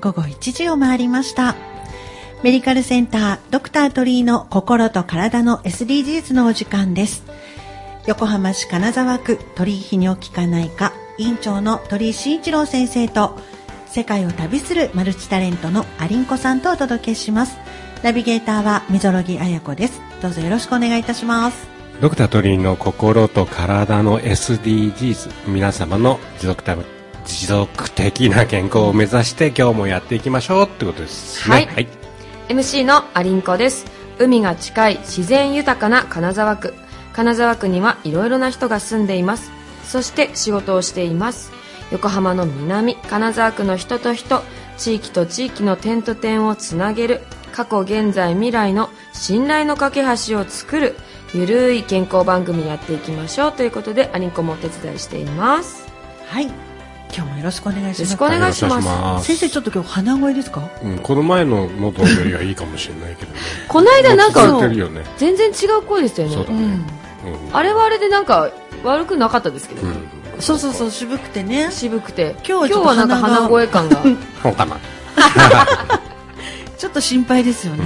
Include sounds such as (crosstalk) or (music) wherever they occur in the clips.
午後1時を回りました。メディカルセンタードクター鳥居の心と体の SDGs のお時間です。横浜市金沢区鳥居泌尿器科内科院長の鳥居慎一郎先生と世界を旅するマルチタレントのアリンコさんとお届けします。ナビゲーターは溝呂木彩子です。どうぞよろしくお願いいたします。ドクタートリーの心と体の SDGs 皆様の持続た持続的な健康を目指して今日もやっていきましょうってことですね。はい。MC のアリンコです。海が近い自然豊かな金沢区。金沢区にはいろいろな人が住んでいます。そして仕事をしています。横浜の南金沢区の人と人地域と地域の点と点をつなげる。過去現在未来の信頼の架け橋を作るゆるい健康番組やっていきましょうということでアリンコもお手伝いしています。はい。今日もよろしくお願いします。よろしくお願いします先生ちょっと今日鼻声ですか？うん、この前の喉よりはいいかもしれないけどね。(laughs) この間なんかてるよね。全然違う声でしたよねそうだね。うん。あれはあれでなんか悪くなかったですけど、うん。そうそうそう、渋くてね。渋くて今日はちょっとなんか鼻声感がそうかな。(laughs) ちょっと心配ですよね。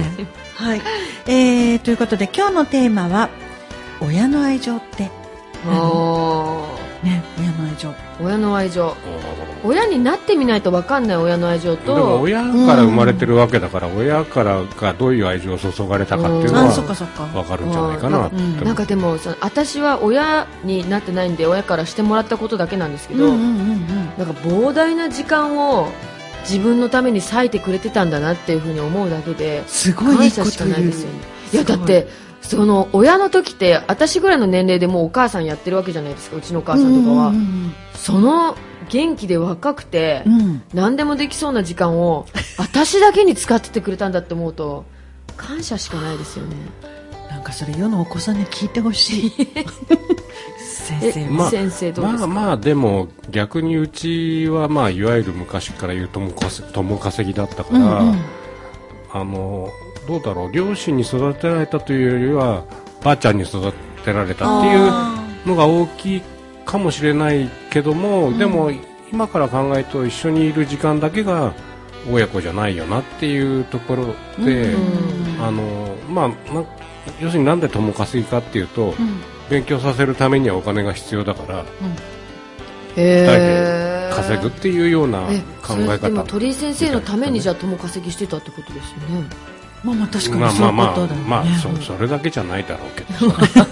はい。えー、ということで今日のテーマは、親の愛情って、愛情。ー親の愛情。親になってみないと分かんない親の愛情でもと親から生まれてるわけだから、親からがどういう愛情を注がれたかっていうのあ、はそっかそっか。わかるんじゃないかなって。うん。なんかでもその私は親になってないんで親からしてもらったことだけなんですけど、うんうんうんうん。なんか膨大な時間を自分のために割いてくれてたんだなっていうふうに思うだけですごい感謝しかないですよね。いやだってその親の時って私ぐらいの年齢でもうお母さんやってるわけじゃないですかうちのお母さんとかは、うんその元気で若くて、うん。うん。何でもできそうな時間を私だけに使っててくれたんだって思うと感謝しかないですよね。なんかそれ世のお子さんに聞いてほしい。(laughs) 先え生まあ先生どうですか、まあまあでも逆にうちはまあいわゆる昔から言う友稼ぎだったから、うんうん。あのどうだろう？両親に育てられたというよりはばあちゃんに育てられたっていうあのが大きいかもしれないけども、でも今から考えると一緒にいる時間だけが親子じゃないよなっていうところで、うん。あのまあな要するになんで友稼ぎかっていうと、うん。勉強させるためにはお金が必要だからへー。稼ぐっていうようなえ考それえ方。でも鳥居先生のためにじゃあ友稼ぎしてたってことですよねまあまあ確かまあにそうまあまあいうことだよね。まあそそれだけじゃないだろうけど。さ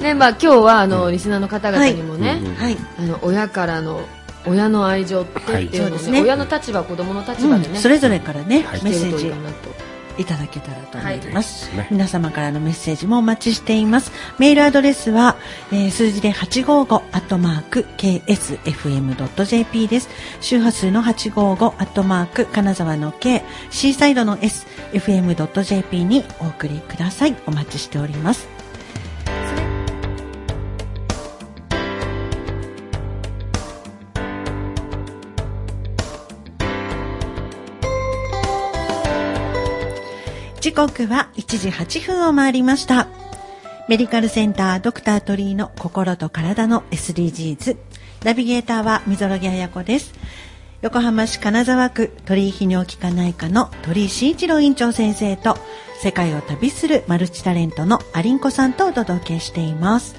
(laughs) ねまあ今日はあの、リスナーの方々にもね、うんうんはい。あの親からの親の愛情ってっていうのをね,、はい。親の立場子供の立場でね、それぞれからね、はい。メッセージ。かなといただけたらと思います。はいね皆様からのメッセージもお待ちしています。メールアドレスは、えー数字で855アットマーク ksfm.jp です。周波数の855アットマーク金沢の k シーサイドの s fm.jp にお送りください。お待ちしております。刻は1時8分を回りました。メディカルセンタードクター鳥居の心と体の SDGs。ナビゲーターは溝呂木彩子です。横浜市金沢区鳥居泌尿器科内科の鳥居慎一郎院長先生と世界を旅するマルチタレントのアリンコさんとお届けしています。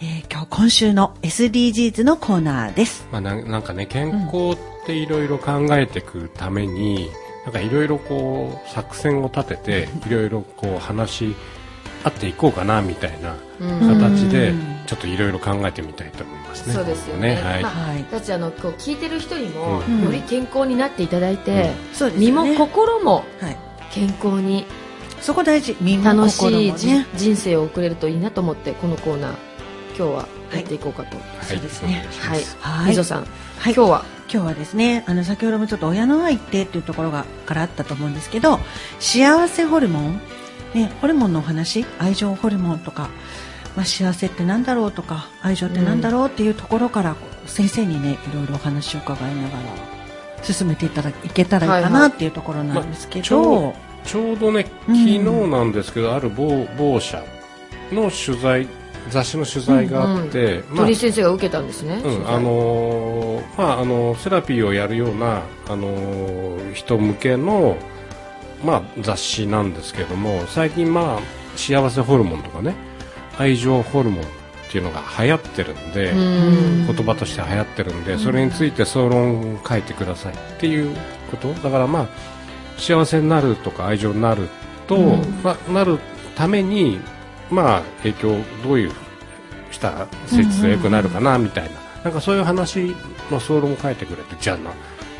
えー今日今週の SDGs のコーナーです。まあ、なんなんかね健康っていろいろ考えていくために、なんかいろいろこう作戦を立てていろいろこう話し合っていこうかなみたいなうん形でうんちょっといろいろ考えてみたいと思いますね。そうですよねはい。まあはい。だってあのこう聞いてる人にも、うんより健康になっていただいて、そうです身もね。心もはい。健康にそこ大事。身も楽し心もい。人生を送れるといいなと思ってこのコーナー今日はやっていこうかと、はいそうですねはいはい。さん、はい。今日は今日はですね、あの、先ほどもちょっと親の愛ってっていうところが、からあったと思うんですけど、幸せホルモン、ね、ホルモンのお話、愛情ホルモンとか、まあ、幸せってなんだろうとか、愛情ってなんだろうっていうところから、先生にね、いろいろお話を伺いながら、進めていただいけたらいいかはいはないっていうところなんですけど、まちょうどね、うん。昨日なんですけど、ある某某社の取材雑誌の取材があって、まあ鳥居先生が受けたんですね、うん、あのーまああのセラピーをやるようなあのー人向けのまあ雑誌なんですけども最近まあ幸せホルモンとかね愛情ホルモンっていうのが流行ってるんで、うん。言葉として流行ってるんで、それについて総論書いてくださいっていうこと。だからまあ幸せになるとか愛情になると、まあ、なるためにまあ影響どういうしたら性質が良くなるかなみたいな、なんかそういう話の総論を書いてくれてじゃあな。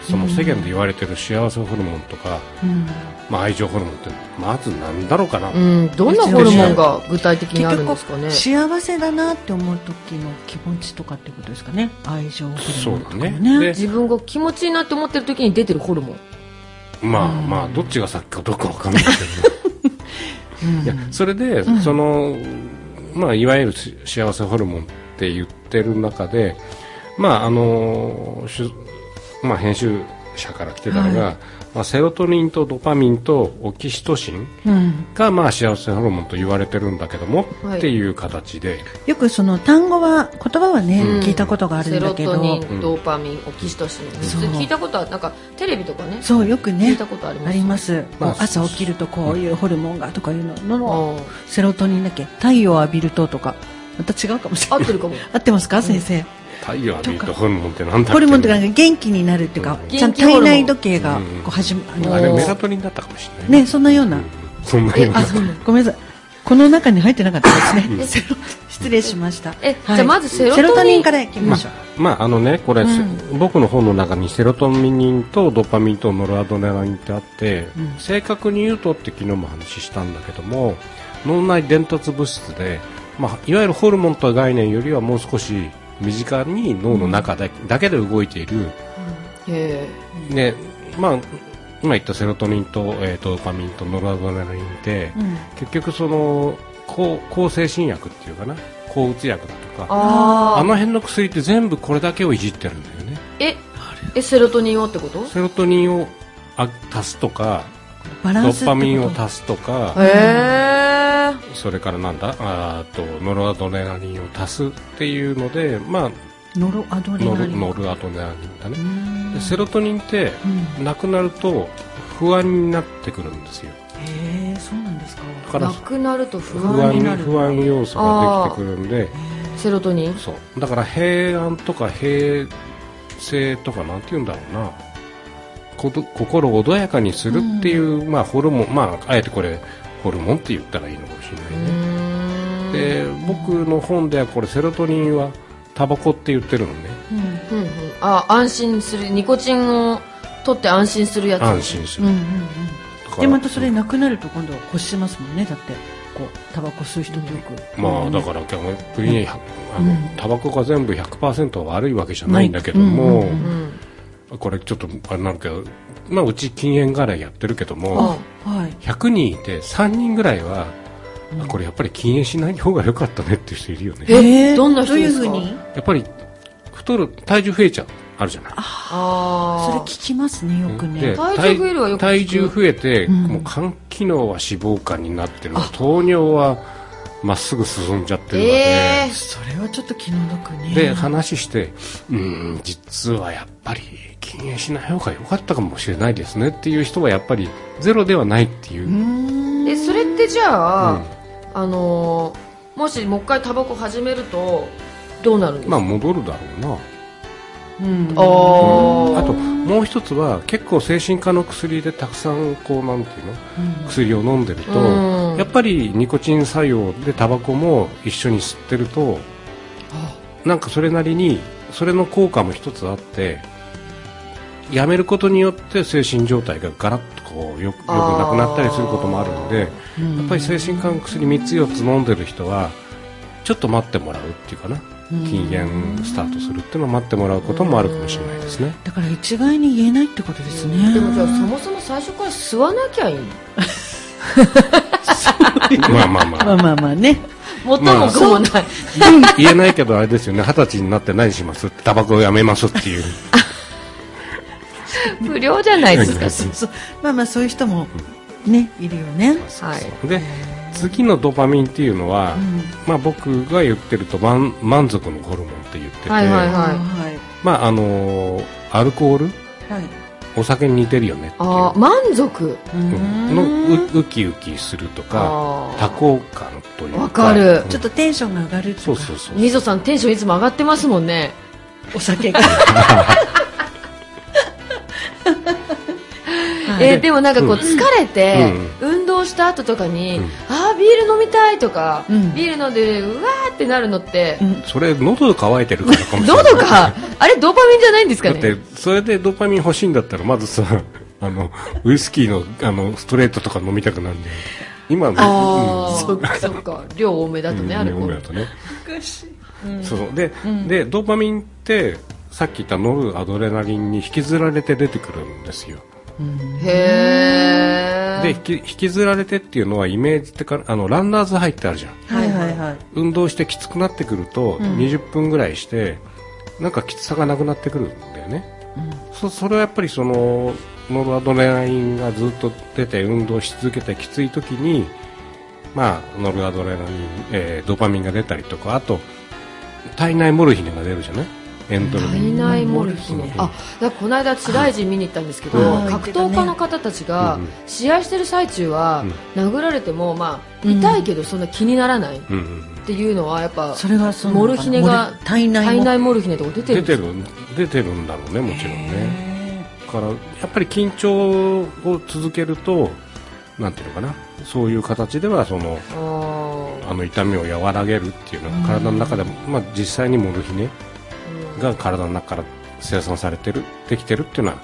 その世間で言われてる幸せホルモンとか、うん。まあ、愛情ホルモンってまず何だろうかな、うん、どんなホルモンが具体的にあるんですかね？結局幸せだなって思う時の気持ちとかってことですかね？愛情ホルモンとかもそうだね。ねで自分が気持ちいいなって思ってる時に出てるホルモン。まあまあどっちが先かどうかわかんないけど (laughs) いやそれで、そのまあいわゆるし幸せホルモンって言ってる中でまああのまあ編集者から来てたのが、まあ、セロトニンとドパミンとオキシトシンうん。がまあ幸せホルモンと言われてるんだけども、はい。っていう形で。よくその単語は言葉はね、うん。聞いたことがあるんだけど。セロトニうんンドーパミンオキシトシン。そう聞いたことはなんかテレビとかねそうよく聞ねいたことあります。あります、朝起きるとこういうホルモンがとかいうのの、あセロトニンだっけ？太陽を浴びるととか。また違うかもしれない。合ってるかも。(laughs) 合ってますか、先生太陽浴びるとホルモンってなんだっけ？ホルモンってなんか元気になるっていうか、うん。ちゃんと体内時計がうんこう始まああのれメラトニンだったかもしれないね。そんなような、うんそんなような。あごめんなさい。この中に入ってなかったですね、セロ (laughs) 失礼しました。えじゃあまずセロトニン。セロトニンからいきましょう、まああのねこれ、う僕の本の中にセロトニンとドパミンとノルアドレナリンってあって、うん。正確に言うとって昨日も話したんだけども脳内伝達物質で、まあ、いわゆるホルモンという概念よりはもう少し身近に脳の中だ,、だけで動いている、へでまあ、今言ったセロトニンと,、えー、とドパミンとノルアドレナリンって、うん。結局その抗抗精神薬っていうかな。抗うつ薬だとか。あの辺の薬って全部これだけをいじってるんだよね。ええセロトニンをってこと？セロトニンをあ足すとかバランスドパミンを足すとかへえそれからなんだ？あーとノルアドレナリンを足すっていうので、まあ、ノロアドレナリン。ノルアドレナリンだね。セロトニンってうん。なくなると不安になってくるんですよ。へえそうなんですか。だからなくなると不不安安になる不安要素ができてくるんでセロトニン？そう。だから平安とか平静とかなんて言うんだろうな心を穏やかにするっていう、まあホルモンまああえてこれホルモンって言ったらいいのかもしれうないね、で僕の本ではこれセロトニンはタバコって言ってるのね。うん。うんうん。あ安心する。ニコチンを取って安心するやつ。安心する、うんうんうん。でまたそれなくなると今度は欲しますもんね。だってこうタバコ吸う人ってよく。まあだから逆にあの、うん。タバコが全部100%悪いわけじゃないんだけども、うんうんうんこれちょっとあれなるけど、まあ、うち禁煙ガラやってるけどもあはい。100人いて3人ぐらいは、あこれやっぱり禁煙しない方が良かったねっていう人いるよね。えどんな人ですか？どういうふうに？やっぱり太る体重増えちゃうあるじゃない？ああそれ聞きますねよくね。で体重増えるはよく体重増えて、うん。もう肝機能は脂肪肝になってる糖尿はまっすぐ進んじゃってるわけで、えそれはちょっと気の毒ね。で話してうん実はやっぱり禁煙しない方が良かったかもしれないですねっていう人はやっぱりゼロではないっていう。えそれってじゃあ、うん。あのーもしもう一回タバコ始めるとどうなるんですか、まあ戻るだろうな。うん。あー。あともう一つは結構精神科の薬でたくさんこうなんていうの？うん。薬を飲んでると、うん。やっぱりニコチン作用でタバコも一緒に吸ってるとなんかそれなりにそれの効果も一つあってやめることによって精神状態がガラッとこうよくよくなくなったりすることもあるんでうんやっぱり精神科の薬3つ4つ飲んでる人はちょっと待ってもらうっていうかな。禁煙スタートするっていうのを待ってもらうこともあるかもしれないですね。だから一概に言えないってことですね。でもじゃあそもそも最初から吸わなきゃいい。のまあまあまあ。まあまあまあね。元も子もない、言えないけどあれですよね。二十歳になって何します？ってタバコをやめますっていう (laughs) 不良じゃないですか。そうそう。まあまあそういう人もねいるよね。はい。で次のドーパミンっていうのは、うん。まあ、僕が言ってると満満足のホルモンって言ってて、はいはいはい。はいまああのーアルコール？はい。お酒に似てるよねああ満足？うん。のうウキウキするとかあ多幸感というか。わかる。うん。ちょっとテンションが上がるとか。そうそうそう。みぞさんテンションいつも上がってますもんね。お酒が (laughs) えーでもなんかこううん。疲れて、う運動した後とかに、うん。ああビール飲みたいとか、うん。ビール飲んでうわーってなるのって、うん。それ喉乾いてるからかもしれない。喉かあれドーパミンじゃないんですかだっねてそれでドーパミン欲しいんだったらまずさあのウイスキーのあのストレートとか飲みたくなるんだよ。今のああ、うん。そっかそっか。量多めだとね、うんアルコール飲むだとね。うん。そうそう。で,、うん。でドーパミンってさっき言ったノルアドレナリンに引きずられて出てくるんですよへえで引き引きずられてっていうのはイメージってかあのランナーズハイってあるじゃん。はいはいはい。運動してきつくなってくると、うん。20分ぐらいしてなんかきつさがなくなってくるんだよね。そそれはやっぱりそのノルアドレナリンがずっと出て運動し続けてきつい時にまあノルアドレナリン、えードーパミンが出たりとかあと体内モルヒネが出るじゃない？エンドルフィン。体内モルヒネう。んあだこの間チライジ見に行ったんですけど、うん。格闘家の方たちがうん試合してる最中は殴られてもまあ痛いけどそんな気にならないっうんうん。ていうのはやっぱそれがそのモルヒネが体内モル。ヒネとか出てる出てる出てるんだろうねもちろんね。へだからやっぱり緊張を続けるとなんていうのかな？そういう形ではそのああの痛みを和らげるっていうのが体の中でも、まあ、実際にモルヒネーが体の中から生産されてるできてるっていうのは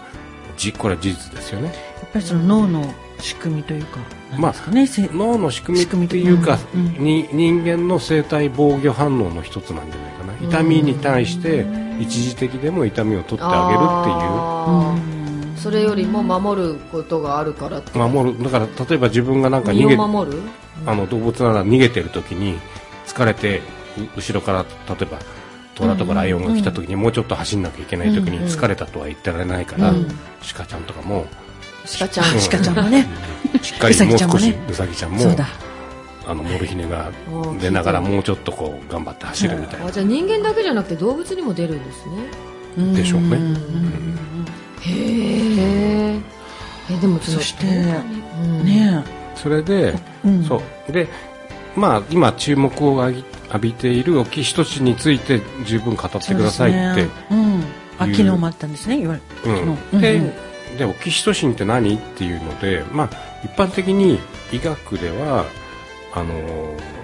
じこれは事実ですよね。ーやっぱりその脳の仕組みというかなんですかね、せ脳の仕組みっていうか、うんうん。に人間の生体防御反応の一つなんじゃないかな痛みに対して一時的でも痛みを取ってあげるあう。んー。それよりも守ることがあるからってっていう守る。だから例えば自分がなんか身逃げを守る？あの動物なら逃げてる時に疲れてう後ろから例えばトラとかライオンが来た時にもうちょっと走んなきゃいけない時に疲れたとは言ってられないから、うん。鹿ちゃんとかも。鹿ちゃんうん。鹿ちゃんもね。しっかりもう少しちゃんもね。うさぎちゃんもそうだ。あのモルヒネがうん出ながらもうちょっとこう頑張って走るみたいな。あじゃあ人間だけじゃなくて動物にも出るんですね。でしょうね。へええでもそしてうん。ねそれで、そう。でまあ今注目を浴びているオキシトシンについて十分語ってくださいってね。うん、あいう。昨日もあったんですね。言われうん。で,、うんうん。でオキシトシンって何っていうので、まあ、一般的に医学ではあのー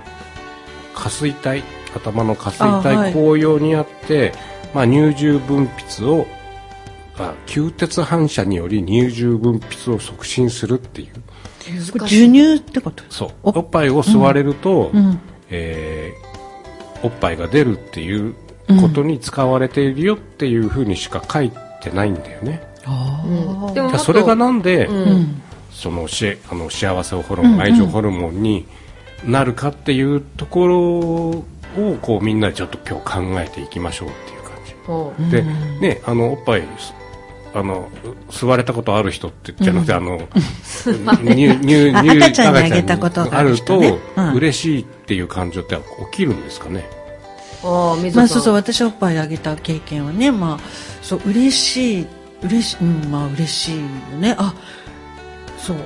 下垂体頭の下垂体紅葉にあってまあ、乳汁分泌をあ吸鉄反射により乳汁分泌を促進するっていう。授乳ってことそう。おおっぱいを吸われると、うん。えーおっぱいが出るっていうことに使われているよっていうふうにしか書いてないんだよね。でもじゃあそれがなんで、そのしあの幸せホルモン、愛情ホルモンになるかっていうところをこうみんなでちょっと今日考えていきましょうっていう感じ。うんで、ね、あのおっぱいすあの吸われたことある人ってじゃなくて、あの乳乳あ乳赤ちゃんにあげたことがある人ね。あると、うん。嬉しいっていう感情って起きるんですかね。あまあそうそう私おっぱいあげた経験はねまあそう嬉しい嬉しいうんまあ嬉しいよね。あそう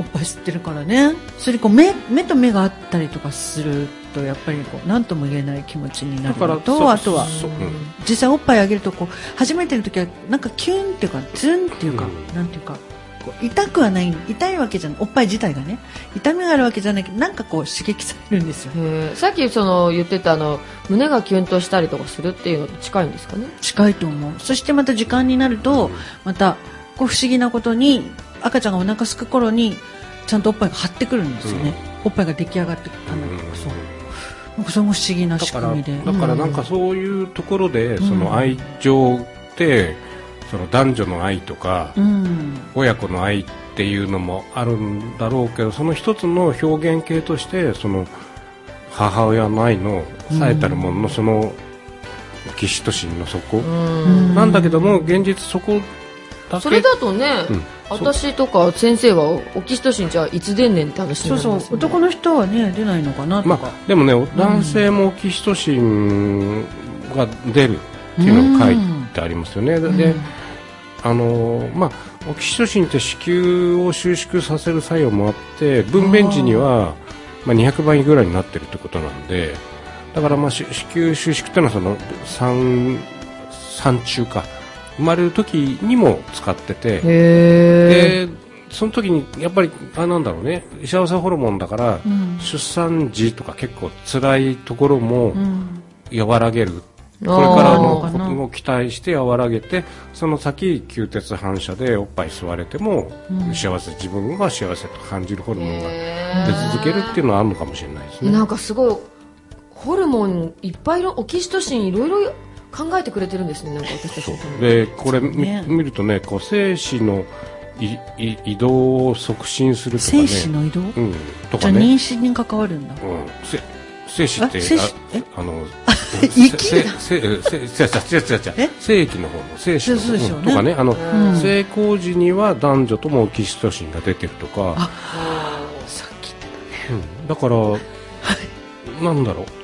おっぱい吸ってるからね。それこう目目と目があったりとかするとやっぱりこう何とも言えない気持ちになるのとそあとはそうん。実際おっぱいあげるとこう初めての時はなんかキュンっていうかズンっていうか、うん。なんていうかこう痛くはない痛いわけじゃないおっぱい自体がね痛みがあるわけじゃないけどなんかこう刺激されるんですよ。さっきその言ってたあの胸がキュンとしたりとかするっていうのと近いんですかね？近いと思う。そしてまた時間になると、またこう不思議なことに赤ちゃんがお腹すく頃にちゃんとおっぱいが張ってくるんですよね、おっぱいが出来上がってあの、うん。そうそれも不思議なだから仕組みで。だからなんかそういうところで、うん。その愛情ってその男女の愛とか、うん。親子の愛っていうのもあるんだろうけどその一つの表現形としてその母親の愛の冴えたるもののそのキシトシンの底、うん。なんだけども現実そこだけそれだとね、うん私とか先生はオキシトシンじゃあいつ出んねんって話にそうそうなりますよね。男の人はね出ないのかなとか、まあ、でもね男性もオキシトシンが出るっていうのが書いてありますよね、であのまあ、オキシトシンって子宮を収縮させる作用もあって分娩時には、まあ、200倍ぐらいになってるってことなんでだからまあし子宮収縮っていうのはその産産中か生まれる時にも使ってて。でその時にやっぱりあなんだろうね。幸せホルモンだから、うん。出産時とか結構辛いところもうん。和らげる、あーこれからのことを期待して和らげてその先吸鉄反射でおっぱい吸われても、うん。幸せ自分が幸せと感じるホルモンが出へ続けるっていうのはあるのかもしれないですね。なんかすごいホルモンいっぱいいろオキシトシンいろいろ考えてくれてるんですねなんか私たち。のためにでこれ、みね。見るとねこう精子のいい移動を促進するとかね。精子の移動、うん、とじゃあかね妊娠に関わるんだ。うん、せ精子ってあああの息せせせせせ違う違う違う違え？う精液の方の精子のそうそうでしょうね。うん。とかね。あの、ん。性交時には男女ともオキシトシンが出てるとか、さっきうん、だから、なんだろう。うん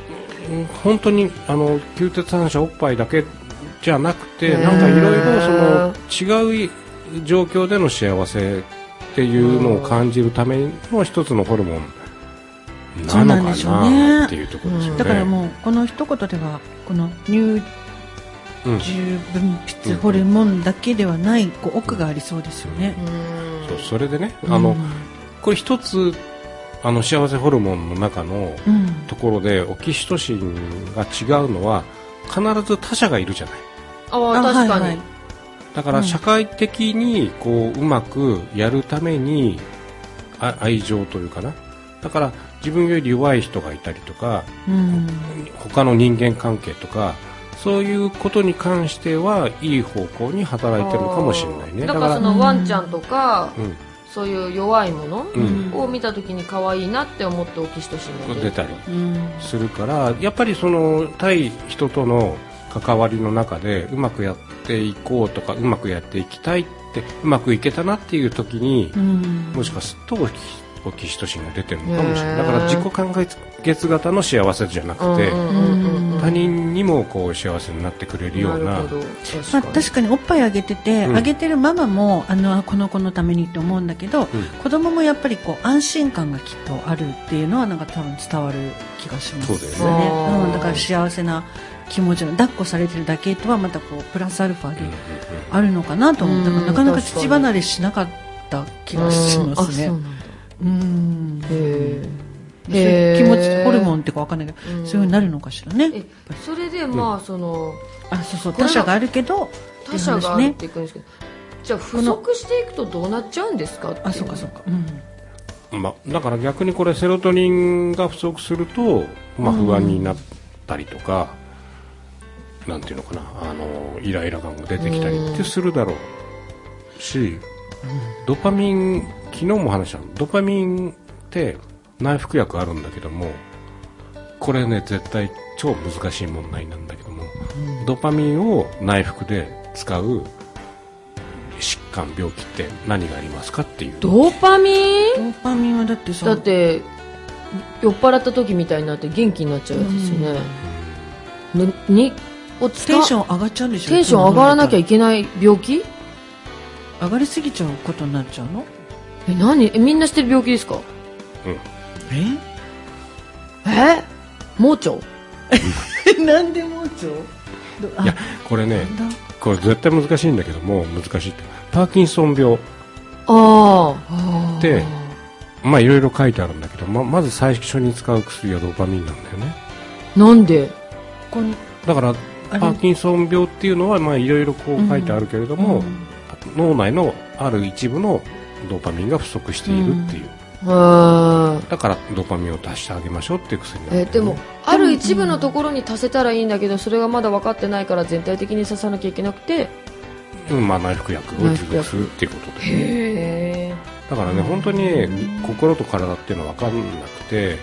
本当にあの吸鉄反射おっぱいだけじゃなくてなんかいろいろその違う状況での幸せっていうのを感じるための一つのホルモンなのかなっていうところですよね。だからもうこの一言ではこの乳うん重分泌ホルモンだけではないこう奥がありそうですよね。そうそれでねあの、うんこれ一つあの幸せホルモンの中のうん。ところでオキシトシンが違うのは必ず他者がいるじゃない。あ確かに、はいはい。だから社会的にこううまくやるためにあ愛情というかな。だから自分より弱い人がいたりとかうん。他の人間関係とかそういうことに関してはいい方向に働いてるのかもしれないね。だからそのワンちゃんとか、うんそういう弱いものうん。を見た時に可愛いなって思ってオキシトシンが出たりうん。するからやっぱりその対人との関わりの中でうまくやっていこうとかうまくやっていきたいってうまくいけたなっていう時にうん。もしかするとオキシトシンが出てるのかもしれない。だから自己完結型の幸せじゃなくてうんうんうんうん他人にもこう幸せになってくれるような。なるほど。まあ、確かにおっぱいあげてて、うん。あげてるママもあのあこの子のためにって思うんだけど、子供もやっぱりこう安心感がきっとあるっていうのはなんか多分伝わる気がしますそうだよね。うん、だから幸せな気持ちの抱っこされてるだけとはまたこうプラスアルファでうんうんあるのかなと思う、だからうんなかなか父離れしなかった気がしますねうん。へそういう気持ちホルモンっていうかわかんないけど、うん。そういうふうになるのかしらね。えそれでまあそのあそうそう。他者があるけど他者があるっねていくんですけどじゃあ不足していくとどうなっちゃうんですかっていあそうかそうか。うん。まあ、だから逆にこれセロトニンが不足すると、まあ、不安になったりとか、なんていうのかな。あのイライラ感が出てきたりってするだろうし、ドパミン昨日も話したのドパミンって内服薬あるんだけどもこれね絶対超難しい問題なんだけども、ドパミンを内服で使う疾患病気って何がありますかっていう。ドーパミン？ドーパミンはだってさだって酔っ払った時みたいになって元気になっちゃうやつですよね、ねに？を使テンション上がっちゃうんでしょ？テンション上がらなきゃいけない病気？上がりすぎちゃうことになっちゃうの？え何？えみんな知ってる病気ですか？え？え？盲腸？(laughs) なんでもうちょどいやこれねこれ絶対難しいんだけども難しいって。パーキンソン病。ああでまあいろいろ書いてあるんだけどままず最初に使う薬はドーパミンなんだよね。あなんで？こんだからパーキンソン病っていうのはまあいろいろこう書いてあるけれども、脳内のある一部のドーパミンが不足しているっていう、あだからドーパミンを足してあげましょうっていう薬なんだよね。えでもある一部のところに足せたらいいんだけどそれがまだ分かってないから全体的に刺さなきゃいけなくて。うんまあ、内服薬を持続するっていうことで。へえだからね本当にね心と体っていうのは分かんなくて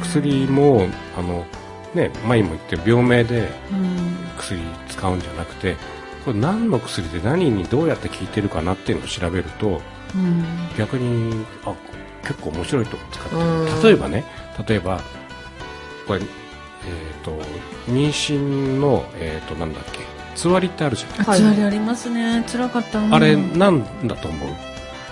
薬もあのね前にも言って病名でうん。薬使うんじゃなくてこれ何の薬で何にどうやって効いてるかなっていうのを調べるとうん逆にあ結構面白いとこ使ってうん。る例えばね例えばこれえっ、と妊娠のえっ、となんだっけつわりってあるじゃん、はい。つわりありますね。辛かった。うん。あれなんだと思う？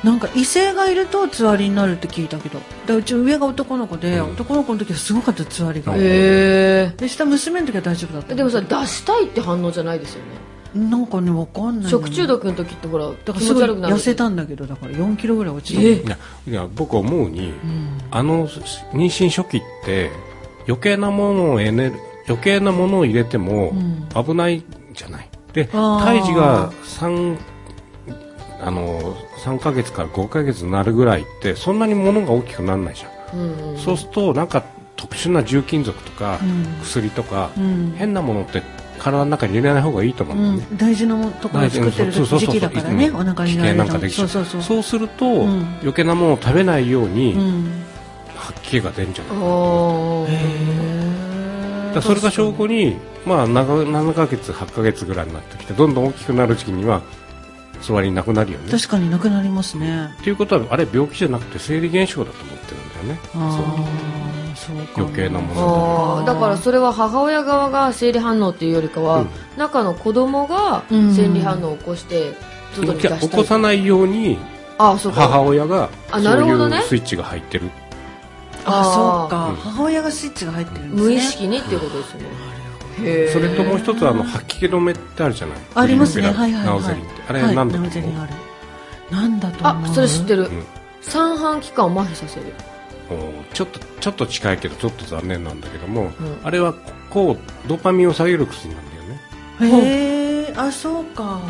なんか異性がいるとつわりになるって聞いたけど。でうち上が男の子で、うん。男の子の時はすごかったつわりが、うんへで下娘の時は大丈夫だった。えでもさ出したいって反応じゃないですよねなんかねわかんないの。食中毒の時ってほらだから気すごい持ち悪くなる痩せたんだけどだから4キロぐらい落ちたえ？いやいや僕思うに、うん。あの妊娠初期って余計なものをエネル余計なものを入れてもうん。危ないじゃない。であー。胎児が3あの3ヶ月から5ヶ月になるぐらいってそんなにものが大きくならないじゃん。うん。うん。そうするとなんか特殊な重金属とかうん。薬とか、うん。変なものって体の中に入れない方がいいと思うんだよね。うん、大事なもところを作ってるそうそうそう時期だからね。うん。お腹になんかできちゃそううそうそう。そうすると、ん。余計なものを食べないように、うん。吐き気が出るんじゃないあー。へだそれが証拠に、まあ、7, 7ヶ月、8ヶ月ぐらいになってきてどんどん大きくなる時期には座りなくなるよね。確かになくなりますね。っていうことはあれ病気じゃなくて生理現象だと思ってるんだよね。ああそうか余計なものだ。からそれは母親側が生理反応っていうよりかは、うん。中の子供がうん。生理反応を起こして外に出した起こさないようにあそうか。母親があそうなるほどね。いうスイッチが入ってる。あそうか、うん。母親がスイッチが入ってるんですね。無意識にっていうことですよねへー。それともう一つあの吐き気止めってあるじゃない？ありますね。はいはいはいナオゼリンって。あれはい。なんだと思う？ナウゼリンある。なんだと思う？あそれ知ってる、ん。三半規管を麻痺させる。おちょっとちょっと近いけどちょっと残念なんだけども、ん。あれはこうドーパミンを下げる薬なんだよね。へえあそうか。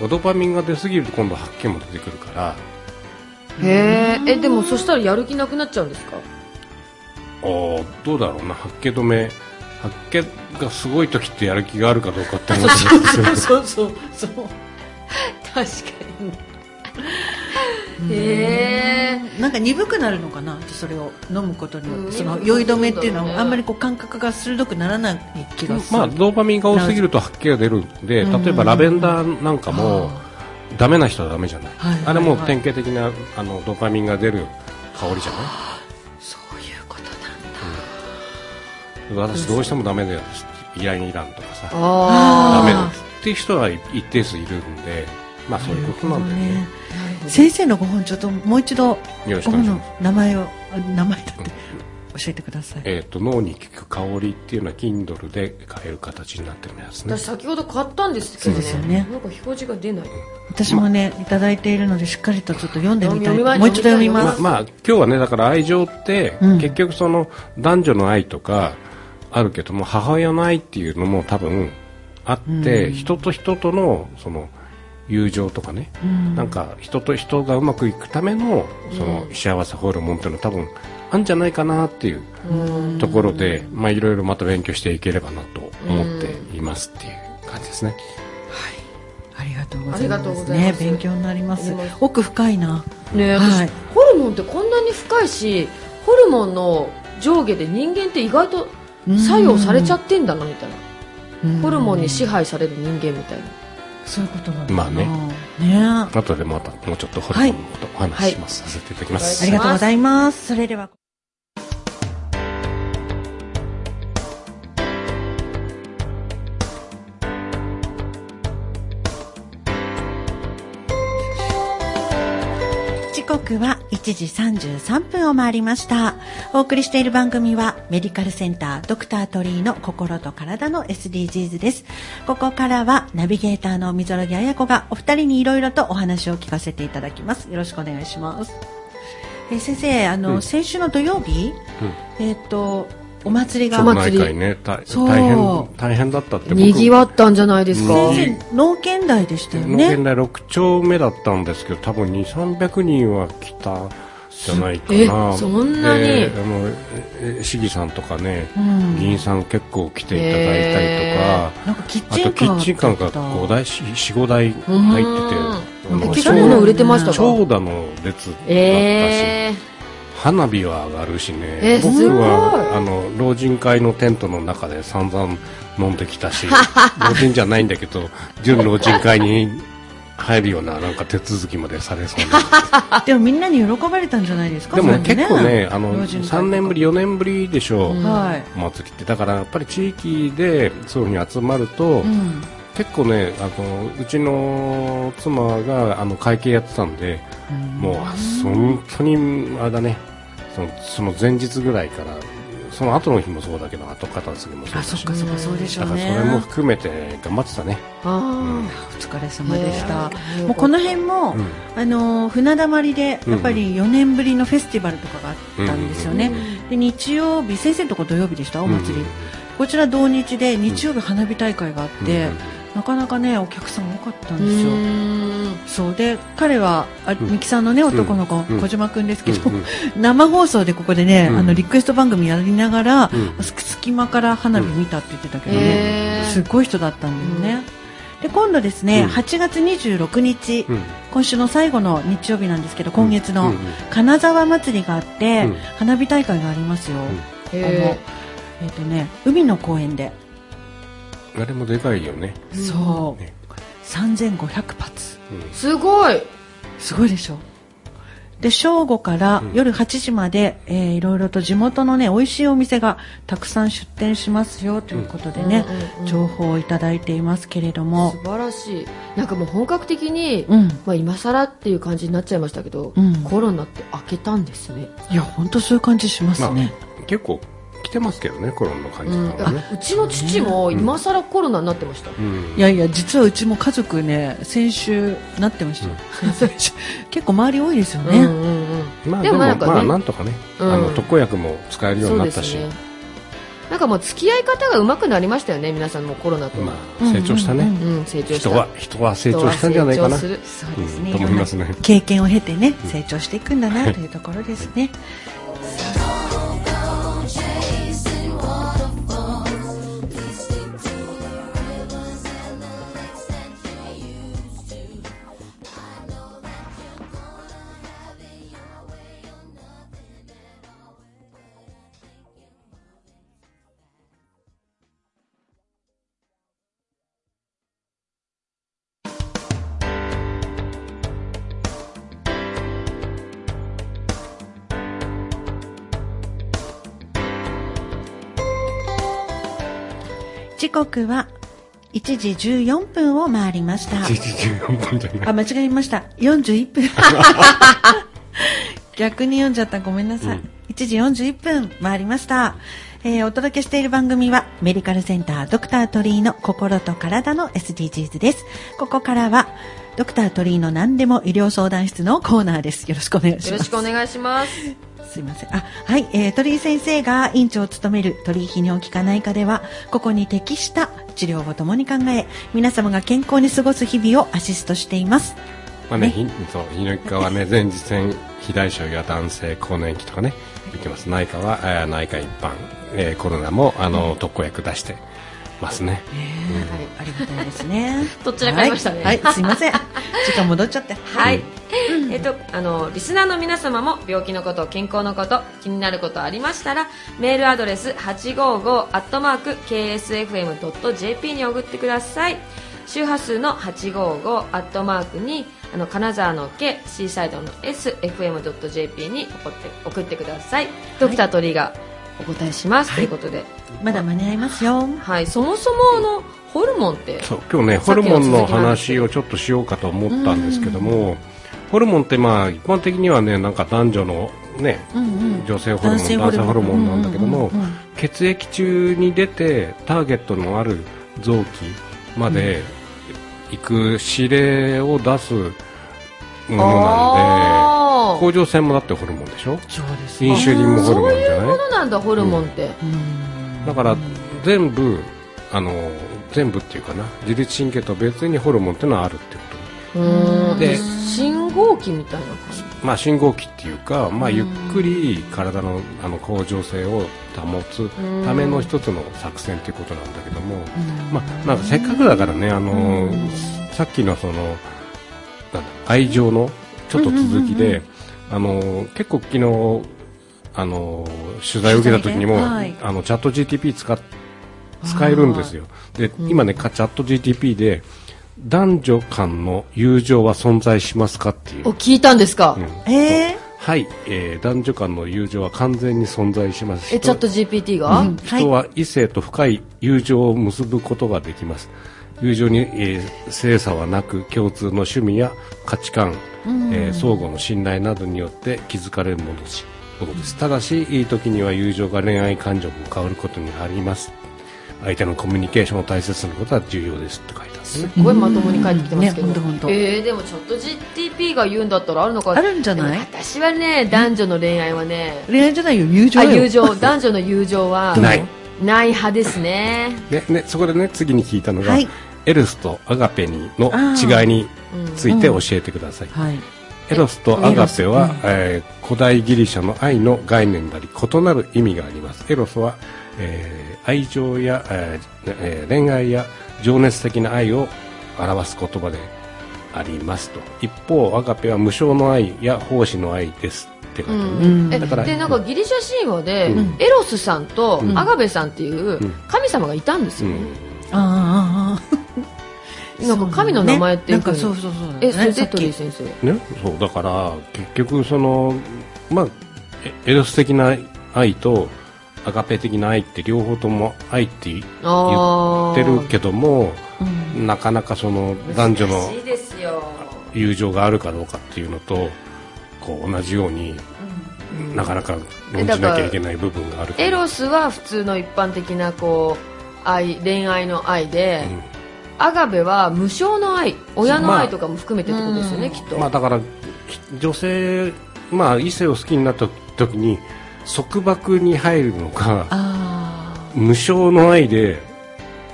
ドーパミンが出すぎると今度吐き気も出てくるから。へええでもそしたらやる気なくなっちゃうんですか？あーどうだろうな。吐き気止め。吐き気がすごい時ってやる気があるかどうかって思ってるんですよ。(laughs) そうそうそう。確かにへえなんか鈍くなるのかなそれを飲むことによって、うんその酔い止めっていうのはあんまりこう感覚が鋭くならない気がする、まあドーパミンが多すぎると吐き気が出るんでうん。例えばラベンダーなんかもダメな人はダメじゃない、はいはいはい。あれも典型的なあのドーパミンが出る香りじゃない？そういうことなんだ。私どうしてもダメだよ。イランイランとかさ。ダあメだっていう人は一定数いるんでまあそういうことなんだよね。先生のご本ちょっともう一度ご本の名前をあ名前だって教えてください、えー、と脳に効く香りっていうのは Kindle で買える形になってるやつね。私先ほど買ったんですけどそうですよね。なんか表示が出ない。私もねいただいているのでしっかりとちょっと読んでみたい。もう一度読みま読す、ままあ今日はねだから愛情って、うん。結局その男女の愛とかあるけども母親の愛っていうのも多分あって、うん。人と人とのその友情とかね、うん。なんか人と人がうまくいくためのその幸せホルモンっていうのは多分あるんじゃないかなっていううん。ところで、まあいろいろまた勉強していければなと思っていますっていう感じですね。ありがとうございありがとうますねございます。勉強になります。奥深いな。ねえ、はい。私ホルモンってこんなに深いしホルモンの上下で人間って意外と作用されちゃってんだなみたいな、うん。ホルモンに支配される人間みたいなそういうことまあね。ね。後でまたもうちょっとホルモンのことお話しします、させていただきます。ありがとうございます。それでは。時刻は1時33分を回りました。お送りしている番組はメディカルセンタードクタートリーの心と体の SDGs です。ここからはナビゲーターの溝呂木彩子がお二人にいろいろとお話を聞かせていただきます。よろしくお願いします。えー先生あの、うん。先週の土曜日、えっ、とお祭りが。お町内会ね大変大変だったって僕。にぎわったんじゃないですか、うん。先生農研大でしたよね。農研大6丁目だったんですけど多分2 3 0 0人は来たじゃないかな。えそんなに？であのえ市議さんとかね、うん。議員さん結構来ていただいたりとか、なんかキッあとキチンカーッチンカーがだった5台45台入っててあうんのえ結構物売れてましたか？長蛇の列だったし、え花火は上がるしね、僕はあの老人会のテントの中で散々飲んできたし (laughs) 老人じゃないんだけど準老人会に入るようななんか手続きまでされそうな。(laughs) でもみんなに喜ばれたんじゃないですか？でも結構ねあの老人会とか。3年ぶり4年ぶりでしょう、うん祭りって。だからやっぱり地域でそういうふうに集まると、うん。結構ねあのうちの妻があの会計やってたんで、もう本当にあれだね。そのその前日ぐらいからその後の日もそうだけど後片付けもそうだあしそっかそっかそうでしょうね。だからそれも含めて頑張ってたね、あお疲れ様でした。もうこの辺も、うん。あの船だまりでやっぱり4年ぶりのフェスティバルとかがあったんですよね、で日曜日先生のとこ土曜日でしたお祭り、うんこちら同日で日曜日花火大会があって、うんなかなかねお客さん多かったんうですよ、ん。そうで彼はあうんミキさんのね男の子、うん。小島くんですけど、うんうん。生放送でここでね、うん。あのリクエスト番組やりながら、隙間から花火見たって言ってたけどね、すごい人だったんだよね、で今度ですね、うん。8月26日、うん。今週の最後の日曜日なんですけど今月の金沢祭りがあって、うん。花火大会がありますよ、へえっ、とね海の公園で、あれもでかいよね、そう、ね。3500発。うん。ーすごい。すごいでしょ。で正午からうん。夜8時まで、えーいろいろと地元のね美味しいお店がたくさん出店しますよということでね、うんうんうん情報をいただいていますけれども。素晴らしい。なんかもう本格的に、うん。まあ、今更っていう感じになっちゃいましたけど、うん。コロナって開けたんですね、いや本当そういう感じしますね、結構来てますけどねコロナの感じうんがね、あうちの父も今更コロナになってました、うん。いやいや実はうちも家族ね先週なってました。よ、先々週。結構周り多いですよね、うんうんうん。まあでもなんかねまあなんとかね、うんあの特効薬も使えるようになったし、ね。なんかもう付き合い方が上手くなりましたよね皆さんもコロナと、まあ成長したね、うんうんうん、成長した。人は人は成長したんじゃないかな。そうですね、うんと思いますね。経験を経てね成長していくんだなというところですね、時刻は1時14分を回りました。1時14分じゃないあ間違えました。41分。(laughs) 逆に読んじゃった。ごめんなさい、うん。1時41分回りました、えーお届けしている番組はメディカルセンタードクタートリーの心と体の SDGs です。ここからはドクタートリーの何でも医療相談室のコーナーです。よろしくお願いします。よろしくお願いしますすいません。あ、はい、えー、鳥居先生が院長を務める鳥居泌尿器科内科では、ここに適した治療を共に考え、皆様が健康に過ごす日々をアシストしています。まあね、ねひそう、泌尿器科はね、(laughs) 前立腺肥大症や男性更年期とかね、見てます。内科は、えー内科一般、えーコロナも、あの、特効薬出してますね。ありがたいですね。(laughs) どちらかりましたね。はい、はいすいません。(laughs) 時間戻っちゃって。はい、えっとあのリスナーの皆様も病気のこと健康のこと気になることありましたらメールアドレス 855-ksfm.jp に送ってください。周波数の855にあの金沢の K シーサイドの SFM.jp に送って送ってください。ドクタートリーがお答えします、ということで、まだ間に合いますよ。はい、そもそもあのホルモンってそう今日ねホルモンの話をちょっとしようかと思ったんですけども、ホルモンってまあ一般的にはねなんか男女のねうんうん。女性ホルモン男性ホルモン。なんだけども、うんうんうんうん。血液中に出てターゲットのある臓器まで行く指令を出すものなんであー。甲状腺もだってホルモンでしょ？そうです。インシュリンもホルモンじゃそういうもないのなんだホルモンって、うんだから全部あの全部っていうかな。自律神経と別にホルモンっていうのはあるってこと。うん。で信号機みたいな感じ？まあ、信号機っていうか、まあ、うんゆっくり体のあの向上性を保つための一つの作戦ということなんだけども、まあ、なんかせっかくだからね、あのうんさっきのその愛情のちょっと続きで、あの結構昨日あの取材を受けた時にも、はい。あのチャット GTP 使っ使えるんですよ。で今ねかチャット GTP で男女間の友情は存在しますかっていう。お、聞いたんですか、うん。えはい、えー男女間の友情は完全に存在します。え、チャット GPT が、うん。人は異性と深い友情を結ぶことができます。友情に、えー性差はなく共通の趣味や価値観、えー相互の信頼などによって築かれるものしものです。ただしいい時には友情が恋愛感情も変わることにあります。相手のコミュニケーションを大切にすることは重要ですって書いてある。んですねすごいまともに書いてきてますけど、ねほんとほんと。えー、でもチャット GTP が言うんだったらあるのかあるんじゃない？私はね男女の恋愛はね。恋愛じゃないよ友情よ。あ友情。男女の友情はない。ない派ですね。でね、そこでね次に聞いたのが、はい。エルスとアガペにの違いについて教えてください、はいエロスとアガペは、エロスえー古代ギリシャの愛の概念なり異なる意味があります。エロスは、えー愛情や、えーえー恋愛や情熱的な愛を表す言葉でありますと。一方アガペは無償の愛や奉仕の愛ですって書いてあるね、うん。えだからでなんかギリシャ神話で、うん。エロスさんとうん。アガベさんっていううん。神様がいたんですよね、うん。ああなんか神の名前っていうかふうに。そうそうそうえそれで鳥居先生。ね、そうだから結局そのまあエエロス的な愛とアガペ的な愛って両方とも愛って言あってるけどもうん。なかなかその男女の友情があるかどうかっていうのとこう同じようになかなか論じなきゃいけない部分があるエロスは普通の一般的なこう愛恋愛の愛で、アガベは無償の愛親の愛とかも含めてってことですよね、きっと、まあだから女性まあ異性を好きになった時に束縛に入るのかあ無償の愛で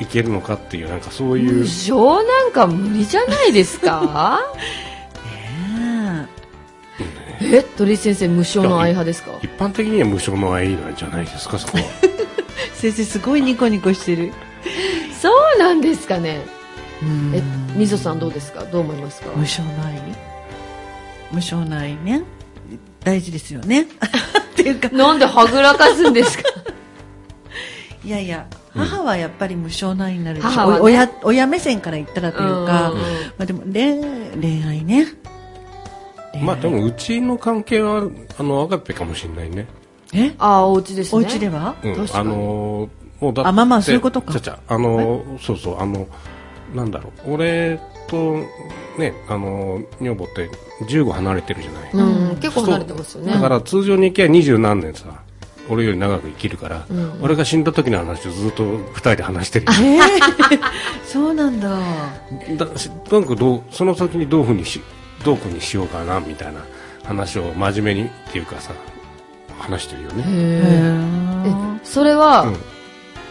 いけるのかっていうなんかそう無いう。償なんか無理じゃないですか？(laughs) え。鳥居先生無償の愛派ですか？一般的には無償の愛なんじゃないですかそこは。え (laughs) 先生すごいニコニコしてるそうなんですかね。うん。えみぞさんどうですか？どう思いますか？無償の愛無償の愛ね。大事ですよね。(laughs) っていうか。なんではぐらかすんですか？(laughs) いやいや母はやっぱり無償の愛になるでしね。お親親目線から言ったらというか、うまあ、でも恋恋愛ね。まあでもうちの関係はあのアガペかもしれないね。え？ああお家ですね。お家では？うん。あのーもうだってあまあまあそういうことか。ちゃちゃあのーそうそうあのなんだろう俺とねあのー女房って15離れてるじゃない、うん、結構離れてますよね。だから通常に行けば二十何年さ俺より長く生きるから、ん俺が死んだ時の話をずっと二人で話してるよ。えー。(laughs) そうなんだ。だしなんかどうその先にどういうふうにしどうこにしようかなみたいな話を真面目にっていうかさ話してるよね、えー。それは、うん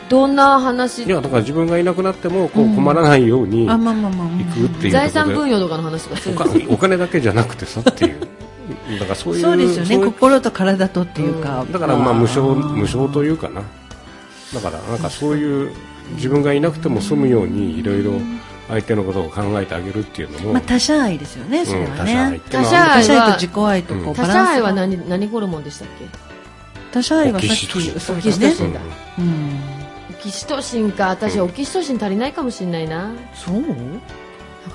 どんな話？いやだから自分がいなくなってもこう困らないようにあ行まあまあまあ。くっていう財産分与とかの話とかする (laughs) お金だけじゃなくてさっていう。だからそういうそうですよね。心と体とっていうか、だからまあ無償無償というかな。だからなんかそういう自分がいなくても済むようにいろいろ相手のことを考えてあげるっていうのも、まあ、他者愛ですよねそれはうん他者愛ねってのは。他者愛他者愛と自己愛とこううん。他バランスが者愛は何何ホルモンでしたっけ他者愛はさっきオキシトシンだうんオキシトシンか私オキシトシン足りないかもしれないな。なんかそう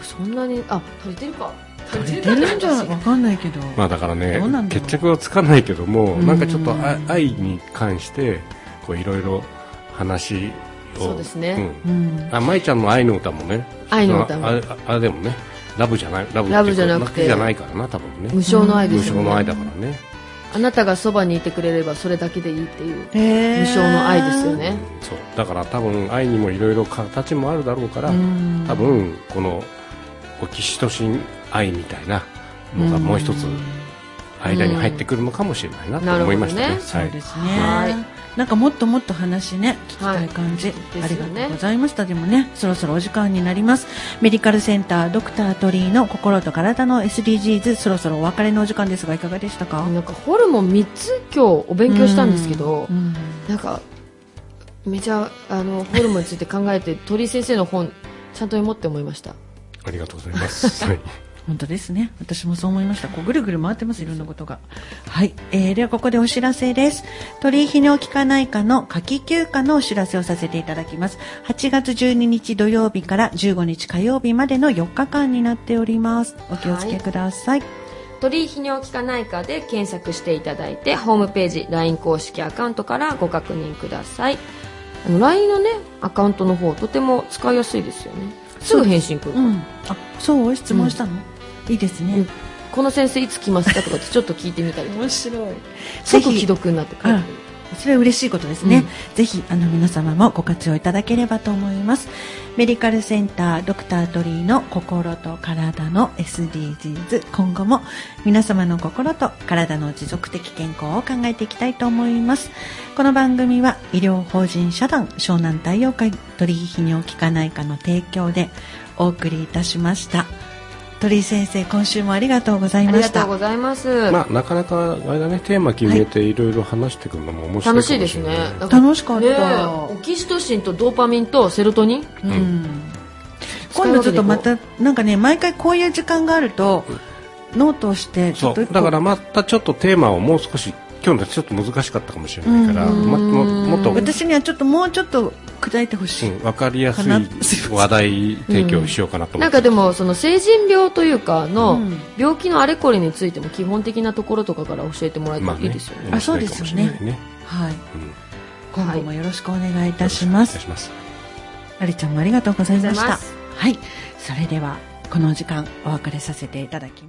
そんなにあ足りてるか。足りてるんじゃわかんないけど、まあだからねどうなんだろう？決着はつかないけどもうん。なんかちょっとあ愛に関してこういろいろ話を。そうですね。うん。うん。あ舞ちゃんの愛の歌もね。愛の歌も。ああでもねラブじゃないラブラブじゃなくて。じゃないからな多分ね。無償の愛無ですよね。償の愛だからねあなたがそばにいてくれればそれだけでいいっていう無償の愛ですよね。そう。だから多分愛にもいろいろ形もあるだろうからうん。多分このオキシトシン愛みたいなのがもう一つ間に入ってくるのかもしれないなと思いましたね。なるほどね。そうですね、はいなんかもっともっと話ね聞きたい感じ、はいありがとうございました。でもねそろそろお時間になります。メディカルセンタードクタートリーの心と体の SDGs そろそろお別れのお時間ですがいかがでしたか？なんかホルモン3つ今日お勉強したんですけどうんうん。なんかめちゃあのホルモンについて考えて鳥居先生の本ちゃんと読もうって思いました。ありがとうございます。はい本当ですね。私もそう思いました。こうぐるぐる回ってますいろんなことが。はい、えー、ではここでお知らせです。鳥居泌尿器科内科の夏季休暇のお知らせをさせていただきます。8月12日土曜日から15日火曜日までの4日間になっております。お気をつけください、鳥居泌尿器科内科で検索していただいてホームページ LINE 公式アカウントからご確認ください。あの LINE のねアカウントの方とても使いやすいですよね。すぐ返信来るから、うん、あそう？質問したの、いいですね、うん。この先生いつ来ますかとかってちょっと聞いてみたりとか。面白い。すぐ既読になってくる。それは嬉しいことですね、うん。ぜひあの皆様もご活用いただければと思います。メディカルセンタードクタートリーの心と体の SDGs 今後も皆様の心と体の持続的健康を考えていきたいと思います。この番組は医療法人社団湘南太陽会鳥居泌尿器科内科の提供でお送りいたしました鳥居先生今週もありがとうございあました。りがとうございます、まあ、なかなかあれだねテーマ決めていろいろ話していくのも面白いかもしれない。楽しいですね。楽しかった、オキシトシンとドーパミンとセロトニン。うん。今度ちょっとまたなんかね毎回こういう時間があるとノートをしてちょっとそうだからまたちょっとテーマをもう少し今日のちょっと難しかったかもしれないから、うんもももっと、うん、私にはちょっともうちょっと砕いてほしい、分かりやすい話題提供しようかなと思って、なんかでもその成人病というかのうん。病気のあれこれについても基本的なところとかから教えてもらえたまあね。らいいですよね,、あそうですよね。ねはいうん。今後もよろしくお願いいたします、お願い。しますありちゃんもありがとうございました。はい。それではこのお時間お別れさせていただきます